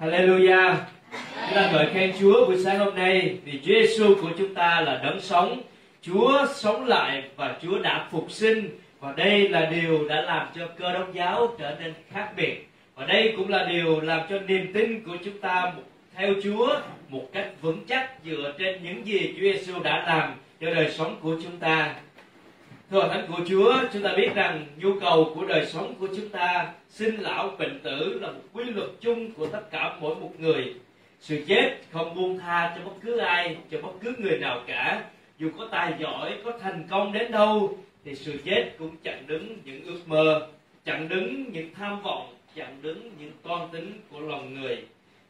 Hallelujah. Chúng ta ngợi khen Chúa buổi sáng hôm nay vì Chúa Giêsu của chúng ta là đấng sống. Chúa sống lại và Chúa đã phục sinh và đây là điều đã làm cho cơ đốc giáo trở nên khác biệt. Và đây cũng là điều làm cho niềm tin của chúng ta theo Chúa một cách vững chắc dựa trên những gì Chúa Giêsu đã làm cho đời sống của chúng ta. Thưa thánh của Chúa, chúng ta biết rằng nhu cầu của đời sống của chúng ta, sinh lão bệnh tử là một quy luật chung của tất cả mỗi một người. Sự chết không buông tha cho bất cứ ai, cho bất cứ người nào cả. Dù có tài giỏi, có thành công đến đâu, thì sự chết cũng chặn đứng những ước mơ, chặn đứng những tham vọng, chặn đứng những con tính của lòng người.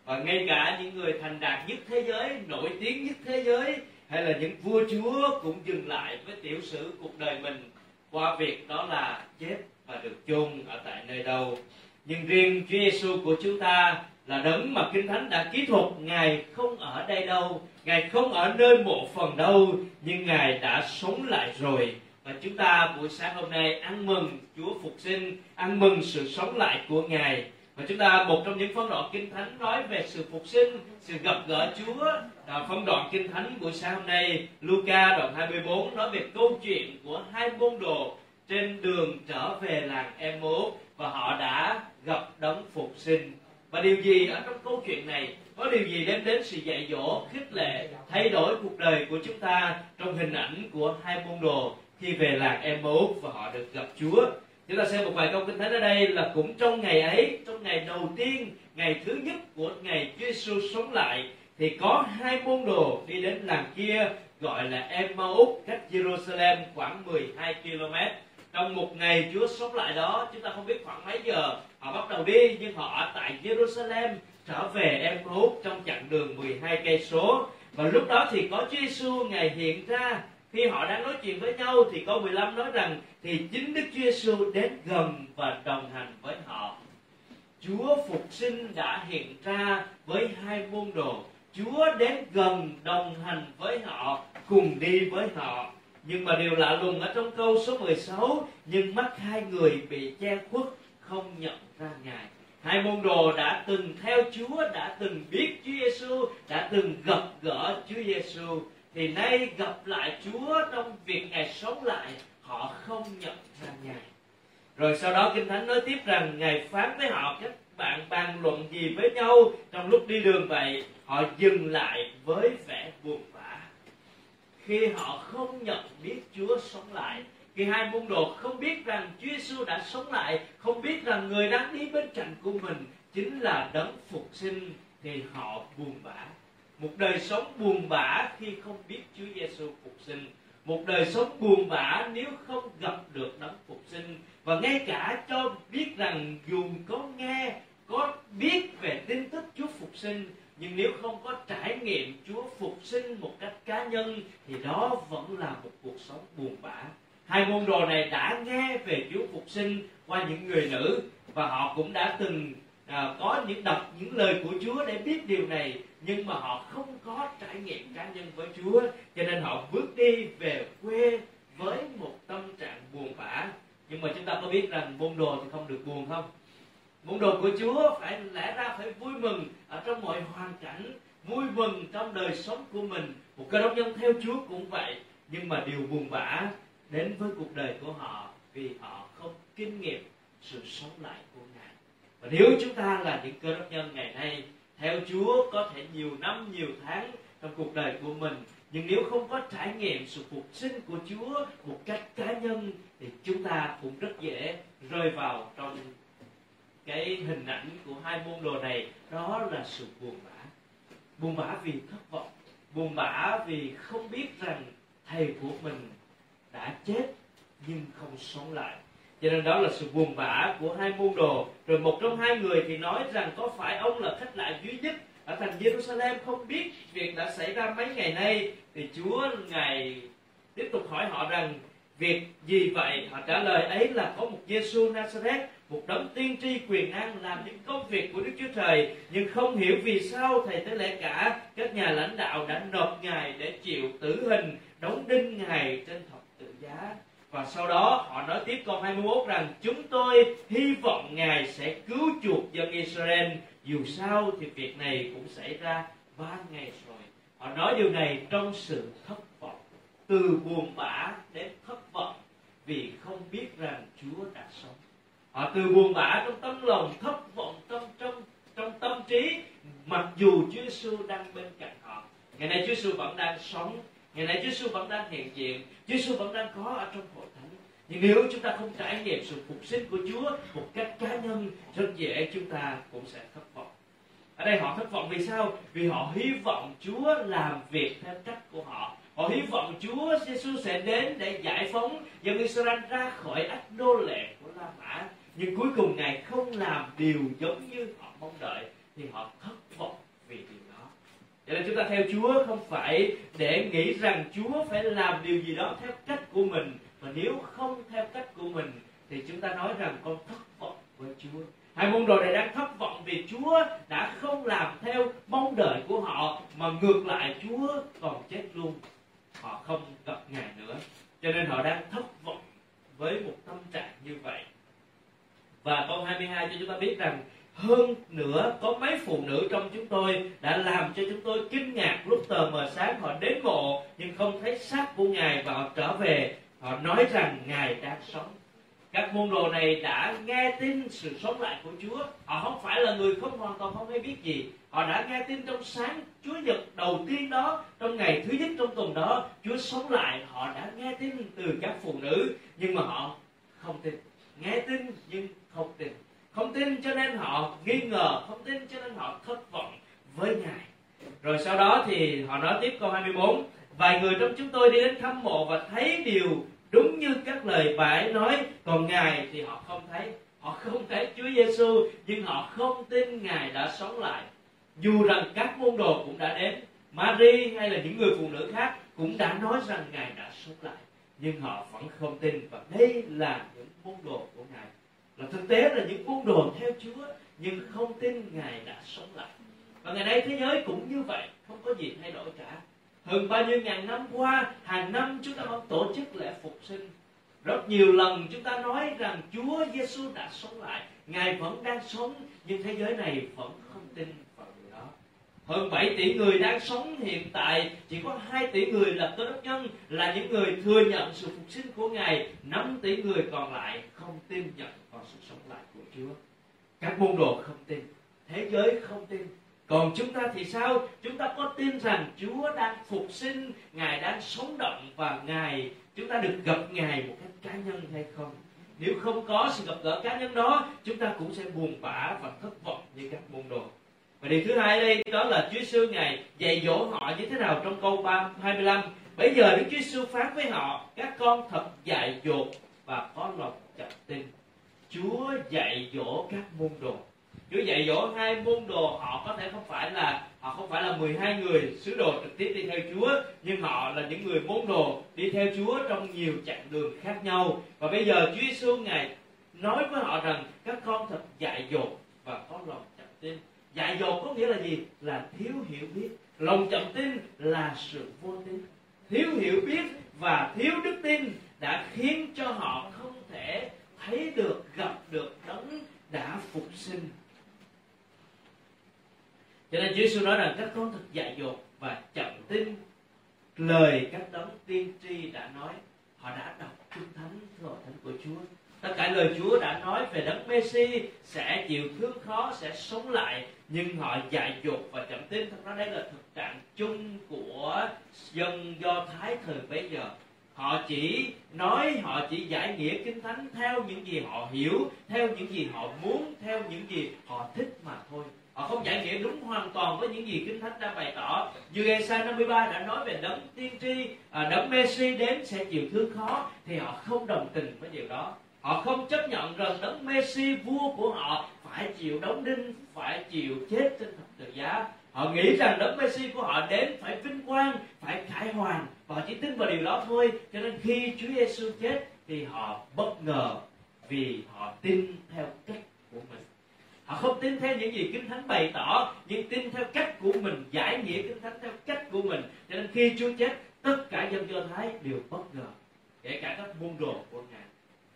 Và ngay cả những người thành đạt nhất thế giới, nổi tiếng nhất thế giới, hay là những vua chúa cũng dừng lại với tiểu sử cuộc đời mình qua việc đó là chết và được chôn ở tại nơi đâu. Nhưng riêng Chúa Giêsu của chúng ta là đấng mà kinh thánh đã ký thuật ngài không ở đây đâu, ngài không ở nơi mộ phần đâu, nhưng ngài đã sống lại rồi. Và chúng ta buổi sáng hôm nay ăn mừng Chúa phục sinh, ăn mừng sự sống lại của ngài và chúng ta một trong những phân đoạn kinh thánh nói về sự phục sinh sự gặp gỡ Chúa. À, phân đoạn kinh thánh buổi sáng hôm nay Luca đoạn 24 nói về câu chuyện của hai môn đồ trên đường trở về làng Emmaus và họ đã gặp đấng phục sinh. Và điều gì ở trong câu chuyện này? Có điều gì đem đến sự dạy dỗ khích lệ thay đổi cuộc đời của chúng ta trong hình ảnh của hai môn đồ khi về làng Emmaus và họ được gặp Chúa? Chúng ta xem một vài câu kinh thánh ở đây là cũng trong ngày ấy, trong ngày đầu tiên, ngày thứ nhất của ngày Chúa Giêsu sống lại, thì có hai môn đồ đi đến làng kia gọi là Emmaus, cách Jerusalem khoảng 12 km trong một ngày Chúa sống lại đó, chúng ta không biết khoảng mấy giờ họ bắt đầu đi, nhưng họ ở tại Jerusalem trở về Emmaus trong chặng đường 12 cây số. Và lúc đó thì có Chúa Giêsu ngày hiện ra khi họ đang nói chuyện với nhau thì câu 15 nói rằng thì chính Đức Chúa Giêsu đến gần và đồng hành với họ. Chúa phục sinh đã hiện ra với hai môn đồ. Chúa đến gần đồng hành với họ, cùng đi với họ. Nhưng mà điều lạ lùng ở trong câu số 16, nhưng mắt hai người bị che khuất, không nhận ra Ngài. Hai môn đồ đã từng theo Chúa, đã từng biết Chúa Giêsu, đã từng gặp gỡ Chúa Giêsu thì nay gặp lại Chúa trong việc Ngài sống lại, họ không nhận ra Ngài. Rồi sau đó Kinh Thánh nói tiếp rằng Ngài phán với họ, các bạn bàn luận gì với nhau? Trong lúc đi đường vậy, họ dừng lại với vẻ buồn bã. Khi họ không nhận biết Chúa sống lại, khi hai môn đồ không biết rằng Chúa Giêsu đã sống lại, không biết rằng người đang đi bên cạnh của mình chính là đấng phục sinh, thì họ buồn bã một đời sống buồn bã khi không biết Chúa Giêsu phục sinh. Một đời sống buồn bã nếu không gặp được đấng phục sinh. Và ngay cả cho biết rằng dù có nghe, có biết về tin tức Chúa phục sinh, nhưng nếu không có trải nghiệm Chúa phục sinh một cách cá nhân, thì đó vẫn là một cuộc sống buồn bã. Hai môn đồ này đã nghe về Chúa phục sinh qua những người nữ, và họ cũng đã từng à, có những đọc những lời của Chúa để biết điều này nhưng mà họ không có trải nghiệm cá nhân với Chúa cho nên họ bước đi về quê với một tâm trạng buồn bã. Nhưng mà chúng ta có biết rằng môn đồ thì không được buồn không? Môn đồ của Chúa phải lẽ ra phải vui mừng ở trong mọi hoàn cảnh vui mừng trong đời sống của mình. Một cơ đốc nhân theo Chúa cũng vậy nhưng mà điều buồn bã đến với cuộc đời của họ vì họ không kinh nghiệm sự sống lại và nếu chúng ta là những cơ đốc nhân ngày nay, theo Chúa có thể nhiều năm, nhiều tháng trong cuộc đời của mình, nhưng nếu không có trải nghiệm sự phục sinh của Chúa một cách cá nhân thì chúng ta cũng rất dễ rơi vào trong cái hình ảnh của hai môn đồ này, đó là sự buồn bã. Buồn bã vì thất vọng, buồn bã vì không biết rằng thầy của mình đã chết nhưng không sống lại cho nên đó là sự buồn bã của hai môn đồ. Rồi một trong hai người thì nói rằng có phải ông là khách lạ duy nhất ở thành Jerusalem không biết việc đã xảy ra mấy ngày nay? Thì Chúa ngài tiếp tục hỏi họ rằng, việc gì vậy? Họ trả lời, ấy là có một Giêsu Nazareth, một đấng tiên tri quyền năng làm những công việc của Đức Chúa Trời. Nhưng không hiểu vì sao thầy tế lễ cả, các nhà lãnh đạo đã nộp ngài để chịu tử hình, đóng đinh ngài trên thập tự giá và sau đó, họ nói tiếp câu 21 rằng, chúng tôi hy vọng Ngài sẽ cứu chuộc dân Israel. Dù sao thì việc này cũng xảy ra ba ngày rồi. Họ nói điều này trong sự thất vọng, từ buồn bã đến thất vọng, vì không biết rằng Chúa đã sống. Họ từ buồn bã trong tâm lòng, thất vọng trong trong trong tâm trí, mặc dù Chúa Giêsu đang bên cạnh họ. Ngày nay Chúa Giêsu vẫn đang sống ngày nay Chúa Giêsu vẫn đang hiện diện, Chúa Giêsu vẫn đang có ở trong hội thánh. Nhưng nếu chúng ta không trải nghiệm sự phục sinh của Chúa một cách cá nhân, rất dễ chúng ta cũng sẽ thất vọng. Ở đây họ thất vọng vì sao? Vì họ hy vọng Chúa làm việc theo cách của họ. Họ hy vọng Chúa Giêsu sẽ đến để giải phóng dân Israel ra khỏi ách nô lệ của La Mã. Nhưng cuối cùng ngài không làm điều giống như họ mong đợi, thì họ thất vọng vì điều đó vậy là chúng ta theo Chúa không phải để nghĩ rằng Chúa phải làm điều gì đó theo cách của mình. Và nếu không theo cách của mình, thì chúng ta nói rằng con thất vọng với Chúa. Hai môn đồ này đang thất vọng vì Chúa đã không làm theo mong đợi của họ, mà ngược lại Chúa còn chết luôn. Họ không gặp ngài nữa. Cho nên họ đang thất vọng với một tâm trạng như vậy. Và câu 22 cho chúng ta biết rằng hơn nữa, có mấy phụ nữ trong chúng tôi đã làm cho chúng tôi kinh ngạc lúc tờ mờ sáng họ đến mộ, nhưng không thấy xác của ngài và họ trở về. Họ nói rằng ngài đang sống. Các môn đồ này đã nghe tin sự sống lại của Chúa. Họ không phải là người không hoàn toàn không hay biết gì. Họ đã nghe tin trong sáng Chúa nhật đầu tiên đó, trong ngày thứ nhất trong tuần đó, Chúa sống lại. Họ đã nghe tin từ các phụ nữ, nhưng mà họ không tin. Nghe tin nhưng không tin không tin cho nên họ nghi ngờ, không tin cho nên họ thất vọng với ngài. Rồi sau đó thì họ nói tiếp câu 24 vài người trong chúng tôi đi đến thăm mộ và thấy điều đúng như các lời bà ấy nói, còn ngài thì họ không thấy. Họ không thấy Chúa Giêsu nhưng họ không tin ngài đã sống lại. Dù rằng các môn đồ cũng đã đến, Mary hay là những người phụ nữ khác cũng đã nói rằng ngài đã sống lại, nhưng họ vẫn không tin và đây là những môn đồ của ngài là thực tế là những môn đồ theo Chúa, nhưng không tin ngài đã sống lại. Và ngày nay thế giới cũng như vậy, không có gì thay đổi cả. Hơn bao nhiêu ngàn năm qua, hàng năm chúng ta vẫn tổ chức lễ phục sinh. Rất nhiều lần chúng ta nói rằng Chúa Giêsu đã sống lại, Ngài vẫn đang sống, nhưng thế giới này vẫn không tin hơn 7 tỷ người đang sống hiện tại. Chỉ có 2 tỷ người là cơ đốc nhân, là những người thừa nhận sự phục sinh của Ngài. 5 tỷ người còn lại không tin nhận vào sự sống lại của Chúa. Các môn đồ không tin, thế giới không tin. Còn chúng ta thì sao? Chúng ta có tin rằng chúa đang phục sinh, ngài đang sống động và ngài, chúng ta được gặp ngài một cách cá nhân hay không? Nếu không có sự gặp gỡ cá nhân đó, chúng ta cũng sẽ buồn bã và thất vọng như các môn đồ và điều thứ hai đây đó là Chúa Giêsu ngài dạy dỗ họ như thế nào trong câu 3, 25 bây giờ Đức Chúa Giêsu phán với họ các con thật dạy dột và có lòng chậm tin. Chúa dạy dỗ các môn đồ. Chúa dạy dỗ hai môn đồ họ có thể không phải là họ không phải là 12 người sứ đồ trực tiếp đi theo Chúa nhưng họ là những người môn đồ đi theo Chúa trong nhiều chặng đường khác nhau. Và bây giờ Chúa Giêsu ngài nói với họ rằng các con thật dạy dột và có lòng chậm tin dại dột có nghĩa là gì? Là thiếu hiểu biết. Lòng chậm tin là sự vô tín thiếu hiểu biết và thiếu đức tin đã khiến cho họ không thể thấy được, gặp được đấng đã phục sinh. Cho nên Chúa Giêsu nói rằng các con thật dại dột và chậm tin. Lời các đấng tiên tri đã nói, họ đã đọc kinh thánh hội thánh của Chúa tất cả lời Chúa đã nói về đấng Messi sẽ chịu thương khó, sẽ sống lại, nhưng họ dại dột và chậm tin. Thật ra đây là thực trạng chung của dân do thái thời bấy giờ. Họ chỉ nói, họ chỉ giải nghĩa kinh thánh theo những gì họ hiểu, theo những gì họ muốn, theo những gì họ thích mà thôi. Họ không giải nghĩa đúng hoàn toàn với những gì kinh thánh đã bày tỏ. Như Esa 53 đã nói về đấng tiên tri à, đấng Messi đến sẽ chịu thương khó, thì họ không đồng tình với điều đó họ không chấp nhận rằng đấng Messi, vua của họ phải chịu đóng đinh, phải chịu chết trên thập tự giá. Họ nghĩ rằng đấng Messi của họ đến phải vinh quang, phải khải hoàn. Và họ chỉ tin vào điều đó thôi, cho nên khi Chúa Giêsu chết thì họ bất ngờ vì họ tin theo cách của mình. Họ không tin theo những gì kinh thánh bày tỏ, nhưng tin theo cách của mình, giải nghĩa kinh thánh theo cách của mình. Cho nên khi chúa chết, tất cả dân do thái đều bất ngờ, kể cả các môn đồ của ngài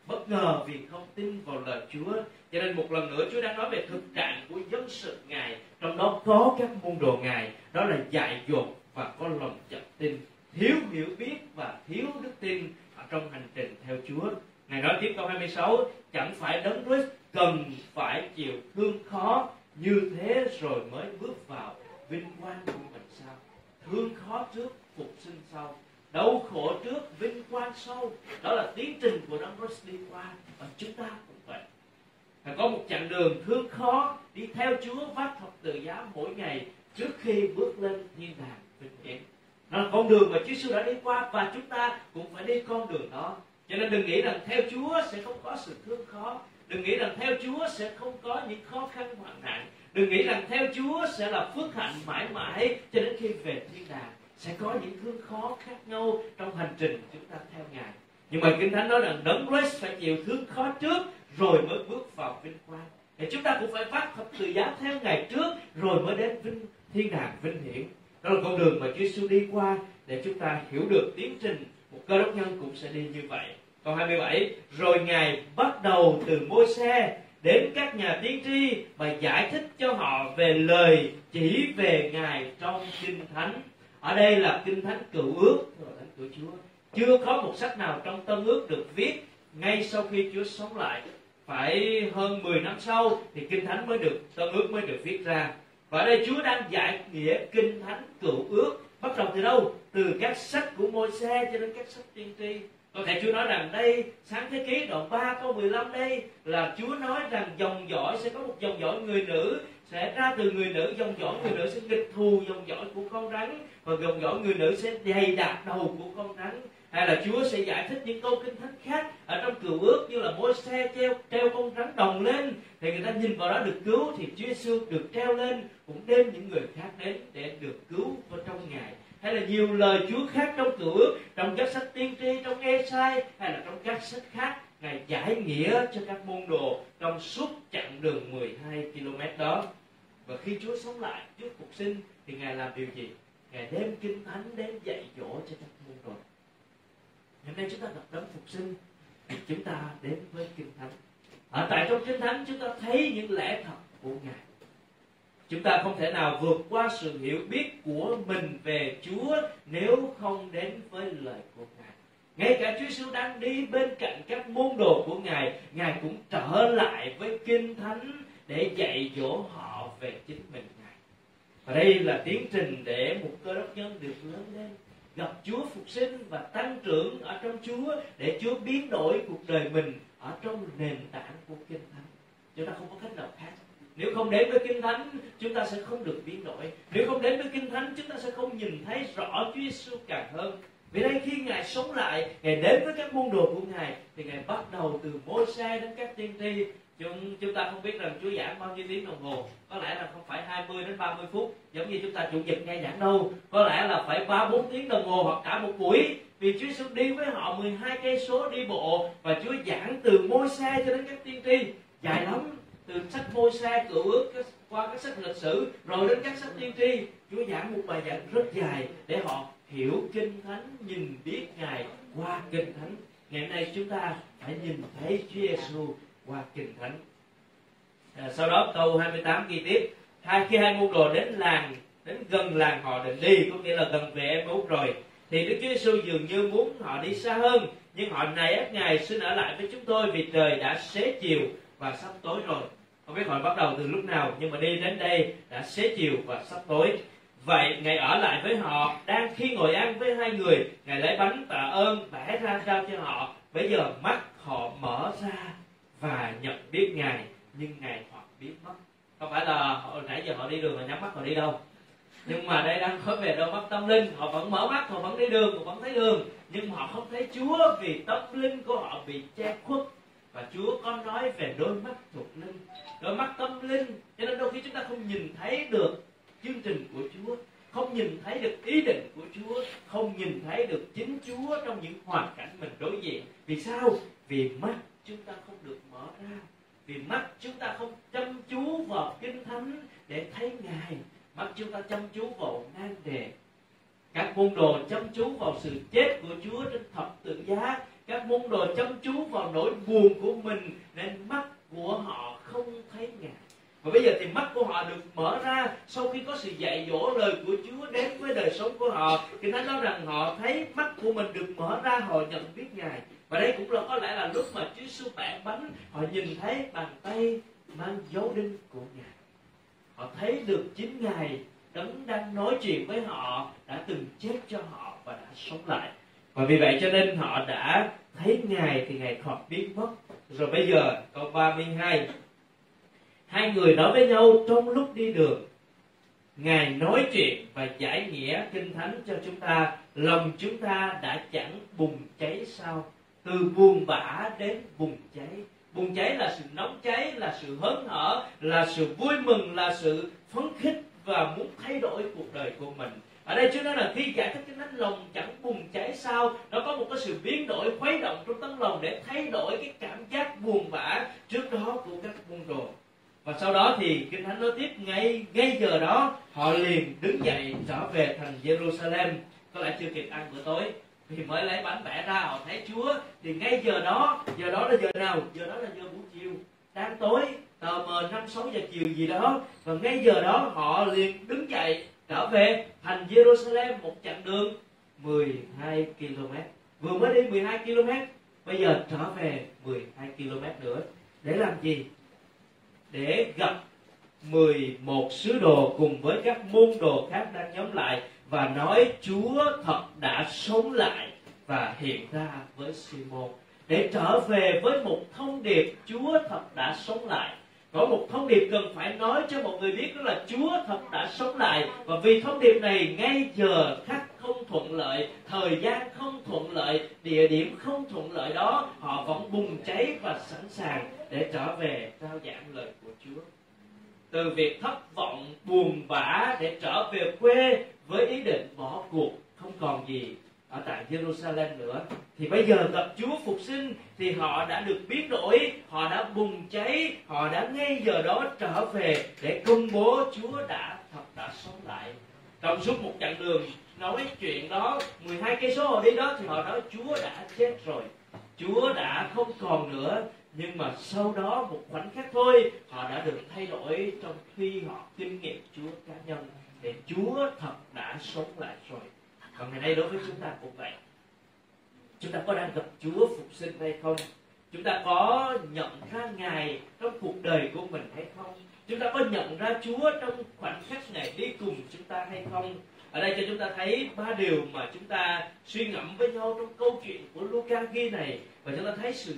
bất ngờ vì không tin vào lời Chúa, cho nên một lần nữa Chúa đang nói về thực trạng của dân sự ngài. Trong đó có các môn đồ ngài, đó là dại dột và có lòng chậm tin. Thiếu hiểu biết và thiếu đức tin ở trong hành trình theo Chúa. Ngài nói tiếp câu 26 chẳng phải đấng Christ cần phải chịu thương khó, như thế rồi mới bước vào vinh quang của mình sao? Thương khó trước, phục sinh sau đau khổ trước, vinh quang sau. Đó là tiến trình của đấng Christ đi qua. Và chúng ta cũng vậy. Phải có một chặng đường thương khó đi theo Chúa, vác thập tự giá mỗi ngày trước khi bước lên thiên đàng vinh hiển đó là con đường mà Chúa Giêsu đã đi qua và chúng ta cũng phải đi con đường đó. Cho nên đừng nghĩ rằng theo Chúa sẽ không có sự thương khó. Đừng nghĩ rằng theo Chúa sẽ không có những khó khăn hoạn nạn. Đừng nghĩ rằng theo Chúa sẽ là phước hạnh mãi mãi cho đến khi về thiên đàng sẽ có những thứ khó khác nhau trong hành trình chúng ta theo ngài. Nhưng mà kinh thánh nói rằng đấng Christ phải chịu thứ khó trước, rồi mới bước vào vinh quang. Thì chúng ta cũng phải phát thập tự giá theo ngày trước, rồi mới đến vinh, thiên đàng vinh hiển. Đó là con đường mà Chúa Giêsu đi qua để chúng ta hiểu được tiến trình. Một cơ đốc nhân cũng sẽ đi như vậy. Câu 27 rồi ngài bắt đầu từ môi xe đến các nhà tiên tri và giải thích cho họ về lời chỉ về ngài trong kinh thánh ở đây là kinh thánh cựu ước. Thánh của Chúa. Chưa có một sách nào trong tân ước được viết ngay sau khi Chúa sống lại. Phải hơn 10 năm sau thì kinh thánh mới được, tân ước mới được viết ra. Và ở đây Chúa đang giải nghĩa kinh thánh cựu ước. Bắt đầu từ đâu? Từ các sách của môi xe cho đến các sách tiên tri. Có thể Chúa nói rằng đây, sáng thế ký đoạn 3 câu 15 đây là Chúa nói rằng dòng dõi sẽ có một dòng dõi người nữ sẽ ra từ người nữ, dòng dõi người nữ sẽ nghịch thù, dòng dõi của con rắn, và dòng dõi người nữ sẽ dày đạt đầu của con rắn. Hay là Chúa sẽ giải thích những câu kinh thánh khác ở trong cựu ước như là môi xe treo treo con rắn đồng lên. Thì người ta nhìn vào đó được cứu, thì Chúa Giêsu được treo lên, cũng đem những người khác đến để được cứu vào trong ngài. Hay là nhiều lời Chúa khác trong cựu ước, trong các sách tiên tri, trong Ê-sai, hay là trong các sách khác. Ngài giải nghĩa cho các môn đồ trong suốt chặng đường 12 km đó và khi Chúa sống lại trước phục sinh, thì Ngài làm điều gì? Ngài đem kinh thánh đến dạy dỗ cho các môn đồ hôm nay chúng ta gặp đấng phục sinh, thì chúng ta đến với kinh thánh ở tại trong kinh thánh, chúng ta thấy những lẽ thật của ngài chúng ta không thể nào vượt qua sự hiểu biết của mình về Chúa nếu không đến với lời của Ngài. Ngay cả Chúa Giêsu đang đi bên cạnh các môn đồ của Ngài, Ngài cũng trở lại với kinh thánh để dạy dỗ họ về chính mình Ngài. Và đây là tiến trình để một cơ đốc nhân được lớn lên gặp Chúa phục sinh và tăng trưởng ở trong Chúa để Chúa biến đổi cuộc đời mình ở trong nền tảng của kinh thánh. Chúng ta không có cách nào khác nếu không đến với kinh thánh chúng ta sẽ không được biến đổi nếu không đến với kinh thánh chúng ta sẽ không nhìn thấy rõ Chúa Giêsu càng hơn vì đây khi ngài sống lại, ngài đến với các môn đồ của ngài, thì ngài bắt đầu từ môi xe đến các tiên tri. Chúng chúng ta không biết rằng Chúa giảng bao nhiêu tiếng đồng hồ. Có lẽ là không phải 20 đến 30 phút, giống như chúng ta chủ nhật nghe giảng đâu. Có lẽ là phải ba bốn tiếng đồng hồ hoặc cả một buổi. Vì Chúa Giêsu đi với họ 12 cây số đi bộ và Chúa giảng từ môi xe cho đến các tiên tri. Dài lắm, từ sách môi xe cựu ước qua các sách lịch sử, rồi đến các sách tiên tri. Chúa giảng một bài giảng rất dài để họ hiểu kinh thánh nhìn biết ngài qua kinh thánh. Ngày hôm nay chúng ta phải nhìn thấy Chúa Giêsu qua kinh thánh. À, sau đó câu 28 ghi tiếp. Hai khi hai môn đồ đến làng đến gần làng họ định đi có nghĩa là gần về em út rồi thì Đức Chúa Giêsu dường như muốn họ đi xa hơn nhưng họ này ép ngài xin ở lại với chúng tôi vì trời đã xế chiều và sắp tối rồi. Không biết họ bắt đầu từ lúc nào nhưng mà đi đến đây đã xế chiều và sắp tối vậy ngài ở lại với họ đang khi ngồi ăn với hai người ngài lấy bánh tạ ơn bẻ ra trao cho họ. Bây giờ mắt họ mở ra và nhận biết ngài nhưng ngài hoặc biết mất. Không phải là họ, nãy giờ họ đi đường và nhắm mắt họ đi đâu. Nhưng mà đây đang nói về đôi mắt tâm linh họ vẫn mở mắt họ vẫn đi đường họ vẫn thấy đường. Nhưng họ không thấy chúa vì tâm linh của họ bị che khuất. Và Chúa có nói về đôi mắt thuộc linh. Đôi mắt tâm linh cho nên đôi khi chúng ta không nhìn thấy được chương trình của Chúa, không nhìn thấy được ý định của Chúa, không nhìn thấy được chính Chúa trong những hoàn cảnh mình đối diện. Vì sao? Vì mắt chúng ta không được mở ra. Vì mắt chúng ta không chăm chú vào kinh thánh để thấy ngài. Mắt chúng ta chăm chú vào nan đề. Các môn đồ chăm chú vào sự chết của Chúa trên thập tự giá. Các môn đồ chăm chú vào nỗi buồn của mình, nên mắt của họ không thấy ngài và bây giờ thì mắt của họ được mở ra sau khi có sự dạy dỗ lời của Chúa đến với đời sống của họ. Thì thánh nói rằng họ thấy mắt của mình được mở ra, họ nhận biết ngài. Và đây cũng là, có lẽ là lúc mà Chúa Giêsu bẻ bánh, họ nhìn thấy bàn tay mang dấu đinh của ngài. Họ thấy được chính ngài đấng đang nói chuyện với họ, đã từng chết cho họ và đã sống lại. Và vì vậy cho nên họ đã thấy ngài thì ngài khỏi biến mất. Rồi bây giờ câu 32 hai người nói với nhau trong lúc đi đường. Ngài nói chuyện và giải nghĩa kinh thánh cho chúng ta. Lòng chúng ta đã chẳng bùng cháy sao? Từ buồn bã đến bùng cháy. Bùng cháy là sự nóng cháy, là sự hớn hở, là sự vui mừng, là sự phấn khích và muốn thay đổi cuộc đời của mình. Ở đây Chúa nói là khi giải thích cái thánh lòng chẳng bùng cháy sao, nó có một cái sự biến đổi khuấy động trong tấm lòng để thay đổi cái cảm giác buồn bã trước đó của các môn đồ và sau đó thì kinh thánh nói tiếp, ngay ngay giờ đó, họ liền đứng dậy trở về thành Jerusalem. Có lẽ chưa kịp ăn bữa tối, thì mới lấy bánh bẻ ra, họ thấy Chúa. Thì ngay giờ đó giờ đó là giờ nào? Giờ đó là giờ buổi chiều. Đang tối, tờ mờ năm, sáu giờ chiều gì đó. Và ngay giờ đó, họ liền đứng dậy trở về thành Jerusalem, một chặng đường 12 km vừa mới đi 12 km bây giờ trở về 12 km nữa. Để làm gì? Để gặp 11 sứ đồ cùng với các môn đồ khác đang nhóm lại và nói, Chúa thật đã sống lại và hiện ra với Simon. Để trở về với một thông điệp, Chúa thật đã sống lại. Có một thông điệp cần phải nói cho một người biết đó là, Chúa thật đã sống lại. Và vì thông điệp này, ngay giờ khắc không thuận lợi, thời gian không thuận lợi, địa điểm không thuận lợi đó, họ vẫn bùng cháy và sẵn sàng để trở về trao giảng lời của Chúa. Từ việc thất vọng, buồn bã để trở về quê với ý định bỏ cuộc, không còn gì ở tại Jerusalem nữa, thì bây giờ gặp Chúa phục sinh, thì họ đã được biến đổi, họ đã bùng cháy, họ đã ngay giờ đó trở về để công bố Chúa đã thật đã sống lại. Trong suốt một chặng đường nói chuyện đó 12 cây số họ đi đó thì họ nói Chúa đã chết rồi, Chúa đã không còn nữa nhưng mà sau đó một khoảnh khắc thôi, họ đã được thay đổi trong khi họ kinh nghiệm Chúa cá nhân để Chúa thật đã sống lại rồi. Còn ngày nay đối với chúng ta cũng vậy. Chúng ta có đang gặp Chúa phục sinh hay không? Chúng ta có nhận ra ngài trong cuộc đời của mình hay không? Chúng ta có nhận ra Chúa trong khoảnh khắc ngài đi cùng chúng ta hay không? Ở đây cho chúng ta thấy ba điều mà chúng ta suy ngẫm với nhau trong câu chuyện của Luca ghi này. Và chúng ta thấy sự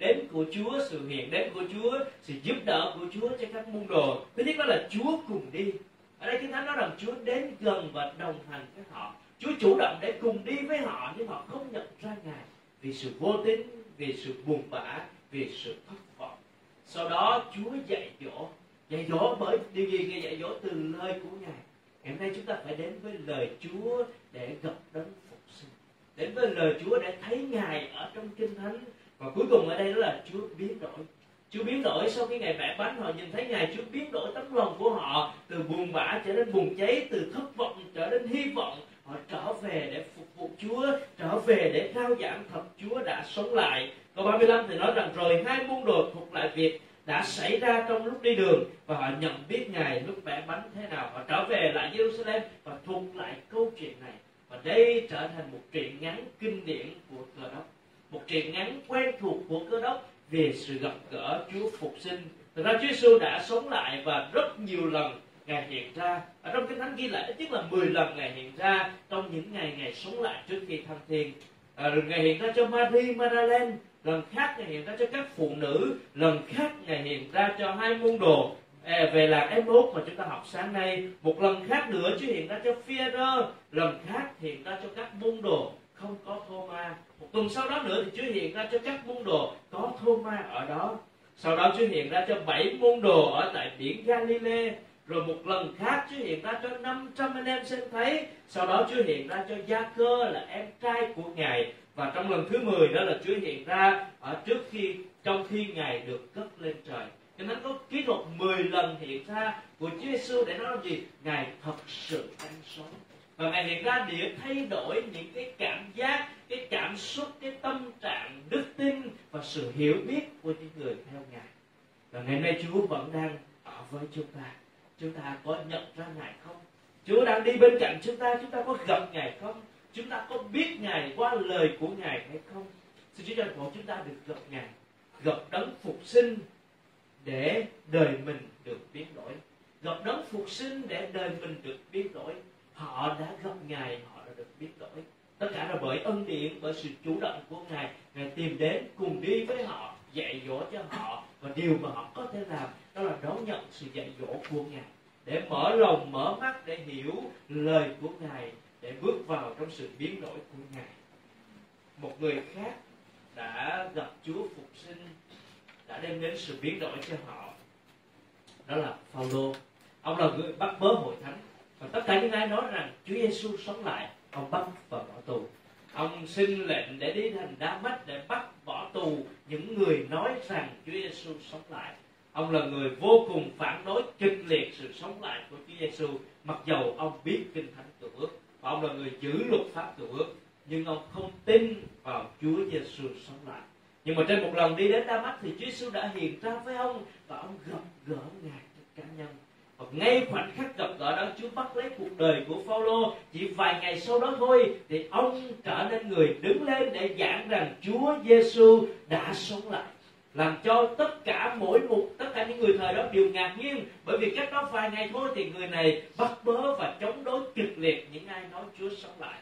đến của Chúa, sự hiện đến của Chúa, sự giúp đỡ của Chúa cho các môn đồ. Thứ nhất đó là Chúa cùng đi. Ở đây Kinh Thánh nói rằng Chúa đến gần và đồng hành với họ. Chúa chủ động để cùng đi với họ nhưng họ không nhận ra Ngài vì sự vô tín, vì sự buồn bã, vì sự thất vọng. Sau đó Chúa dạy dỗ, dạy dỗ bởi điều gì Ngài dạy dỗ từ lời của Ngài. Ngày hôm nay chúng ta phải đến với lời Chúa để gặp đấng phục sinh. Đến với lời Chúa để thấy Ngài ở trong Kinh Thánh. Và cuối cùng ở đây đó là Chúa biến đổi. Chúa biến đổi sau khi Ngài vẽ bánh họ nhìn thấy Ngài Chúa biến đổi tấm lòng của họ từ buồn bã trở nên buồn cháy, từ thất vọng trở nên hy vọng. Họ trở về để phục vụ Chúa, trở về để rao giảng thật Chúa đã sống lại. Câu 35 thì nói rằng rồi hai môn đồ thuộc lại việc đã xảy ra trong lúc đi đường và họ nhận biết Ngài lúc vẽ bánh thế nào. Họ trở về lại Jerusalem và thuộc lại câu chuyện này. Và đây trở thành một truyện ngắn kinh điển của cơ đốc. Một truyện ngắn quen thuộc của cơ đốc về sự gặp gỡ Chúa phục sinh. Thực ra Chúa Giêsu đã sống lại và rất nhiều lần Ngài hiện ra. Ở trong Kinh Thánh ghi lại ít nhất là 10 lần Ngài hiện ra trong những ngày Ngài sống lại trước khi thăng thiên. À, rồi Ngài hiện ra cho Marie Magdalene, lần khác Ngài hiện ra cho các phụ nữ, lần khác Ngài hiện ra cho hai môn đồ à, về làng Emmaus mà chúng ta học sáng nay. Một lần khác nữa Chúa hiện ra cho Phi-e-rơ, lần khác hiện ra cho các môn đồ không có Thomas một tuần sau đó nữa thì Chúa hiện ra cho các môn đồ có Thô-ma ở đó. Sau đó Chúa hiện ra cho bảy môn đồ ở tại biển Galilee rồi một lần khác, Chúa hiện ra cho 500 anh em xem thấy. Sau đó Chúa hiện ra cho Gia Cơ là em trai của Ngài. Và trong lần thứ 10 đó là Chúa hiện ra ở trước khi, trong khi Ngài được cất lên trời. Cho nên có kỹ thuật 10 lần hiện ra của Chúa Giêsu để nói gì? Ngài thật sự đang sống. Và ngài hiện ra để thay đổi những cái cảm giác cái cảm xúc, cái tâm trạng, đức tin và sự hiểu biết của những người theo ngài. Và ngày nay chúa vẫn đang ở với chúng ta. Chúng ta có nhận ra ngài không? Chúa đang đi bên cạnh chúng ta chúng ta có gặp ngài không? Chúng ta có biết ngài qua lời của ngài hay không? Xin chúa cho phổ chúng ta được gặp ngài, gặp đấng phục sinh để đời mình được biến đổi. Gặp đấng phục sinh để đời mình được biến đổi. Họ đã gặp ngài, họ đã được biến đổi tất cả là bởi ân điển, bởi sự chủ động của ngài. Ngài tìm đến cùng đi với họ, dạy dỗ cho họ. Và điều mà họ có thể làm, đó là đón nhận sự dạy dỗ của ngài. Để mở lòng, mở mắt, để hiểu lời của ngài, để bước vào trong sự biến đổi của ngài. Một người khác đã gặp chúa phục sinh, đã đem đến sự biến đổi cho họ. Đó là Phaolô. Ông là người bắt bớ hội thánh. Và tất cả những ai nói rằng Chúa Giêsu sống lại ông bắt và bỏ tù. Ông xin lệnh để đi thành đa mách để bắt bỏ tù những người nói rằng Chúa Giêsu sống lại. Ông là người vô cùng phản đối kịch liệt sự sống lại của Chúa Giêsu mặc dầu ông biết kinh thánh cựu ước và ông là người giữ luật pháp cựu ước, nhưng ông không tin vào Chúa Giêsu sống lại. Nhưng mà trên một lần đi đến Đa Mách thì Chúa Giêsu đã hiện ra với ông và ông gặp gỡ ngài ngay khoảnh khắc gặp gỡ đó, Chúa bắt lấy cuộc đời của Phaolô. Chỉ vài ngày sau đó thôi, thì ông trở nên người đứng lên để giảng rằng Chúa Giêsu đã sống lại, làm cho tất cả mỗi một, tất cả những người thời đó đều ngạc nhiên. Bởi vì cách đó vài ngày thôi, thì người này bắt bớ và chống đối kịch liệt những ai nói Chúa sống lại.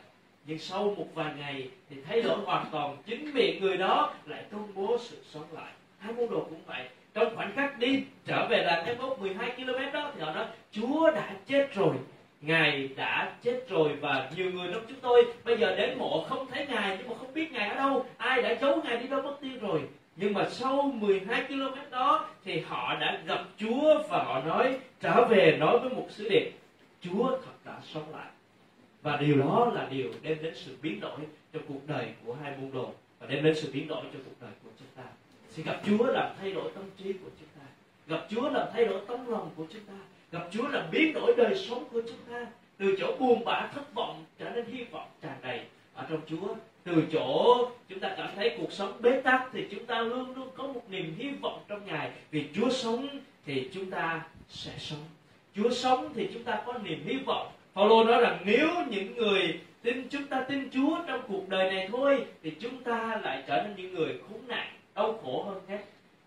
Nhưng sau một vài ngày, thì thay đổi hoàn toàn. Chính miệng người đó lại công bố sự sống lại. Hai môn đồ cũng vậy trong khoảnh khắc đi, trở về là cái mốc 12 km đó, thì họ nói, Chúa đã chết rồi, Ngài đã chết rồi và nhiều người trong chúng tôi bây giờ đến mộ không thấy Ngài, nhưng mà không biết Ngài ở đâu, ai đã giấu Ngài đi đâu mất tiêu rồi. Nhưng mà sau 12 km đó, thì họ đã gặp Chúa và họ nói, trở về nói với một sứ điệp, Chúa thật đã sống lại. Và điều đó là điều đem đến sự biến đổi cho cuộc đời của hai môn đồ, và đem đến sự biến đổi cho cuộc đời của chúng ta thì gặp Chúa làm thay đổi tâm trí của chúng ta. Gặp Chúa làm thay đổi tấm lòng của chúng ta. Gặp Chúa làm biến đổi đời sống của chúng ta. Từ chỗ buồn bã, thất vọng trở nên hy vọng tràn đầy. Ở trong Chúa, từ chỗ chúng ta cảm thấy cuộc sống bế tắc thì chúng ta luôn luôn có một niềm hy vọng trong Ngài. Vì Chúa sống thì chúng ta sẽ sống. Chúa sống thì chúng ta có niềm hy vọng. Paulo nói rằng nếu những người tin, chúng ta tin Chúa trong cuộc đời này thôi, thì chúng ta lại trở nên những người khốn nạn đau khổ hơn hết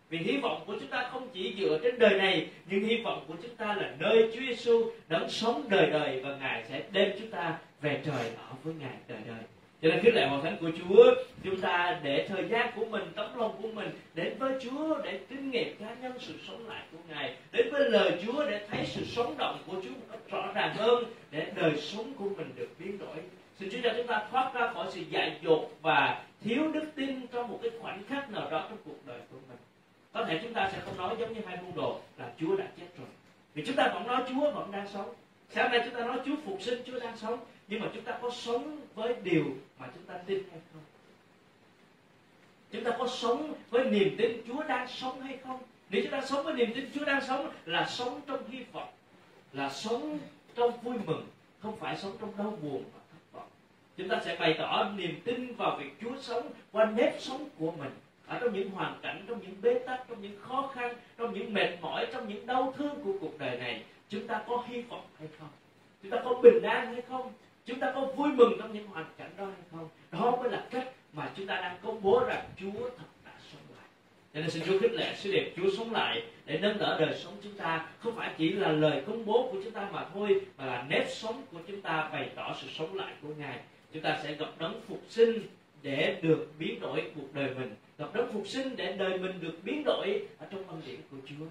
vì hy vọng của chúng ta không chỉ dựa trên đời này, nhưng hy vọng của chúng ta là nơi Chúa Giêsu đấng sống đời đời và Ngài sẽ đem chúng ta về trời ở với Ngài đời đời. Cho nên khích lệ hội thánh của Chúa, chúng ta để thời gian của mình, tấm lòng của mình đến với Chúa để kinh nghiệm cá nhân sự sống lại của Ngài, đến với lời Chúa để thấy sự sống động của Chúa một cách rõ ràng hơn, để đời sống của mình được biến đổi xin Chúa cho chúng ta thoát ra khỏi sự dại dột và thiếu đức tin trong một cái khoảnh khắc nào đó trong cuộc đời của mình. Có thể chúng ta sẽ không nói giống như hai môn đồ là Chúa đã chết rồi. Vì chúng ta vẫn nói Chúa vẫn đang sống. Sáng nay chúng ta nói Chúa phục sinh, Chúa đang sống. Nhưng mà chúng ta có sống với điều mà chúng ta tin hay không? Chúng ta có sống với niềm tin Chúa đang sống hay không? Nếu chúng ta sống với niềm tin Chúa đang sống là sống trong hy vọng, là sống trong vui mừng, không phải sống trong đau buồn. mà chúng ta sẽ bày tỏ niềm tin vào việc Chúa sống qua nếp sống của mình ở trong những hoàn cảnh, trong những bế tắc, trong những khó khăn, trong những mệt mỏi, trong những đau thương của cuộc đời này. Chúng ta có hy vọng hay không? Chúng ta có bình an hay không? Chúng ta có vui mừng trong những hoàn cảnh đó hay không? Đó mới là cách mà chúng ta đang công bố rằng Chúa thật đã sống lại. Cho nên xin Chúa khích lệ, sứ điệp Chúa sống lại để nâng đỡ đời sống chúng ta. Không phải chỉ là lời công bố của chúng ta mà thôi, mà là nếp sống của chúng ta bày tỏ sự sống lại của Ngài chúng ta sẽ gặp đấng phục sinh để được biến đổi cuộc đời mình. Gặp đấng phục sinh để đời mình được biến đổi ở trong ân điển của Chúa.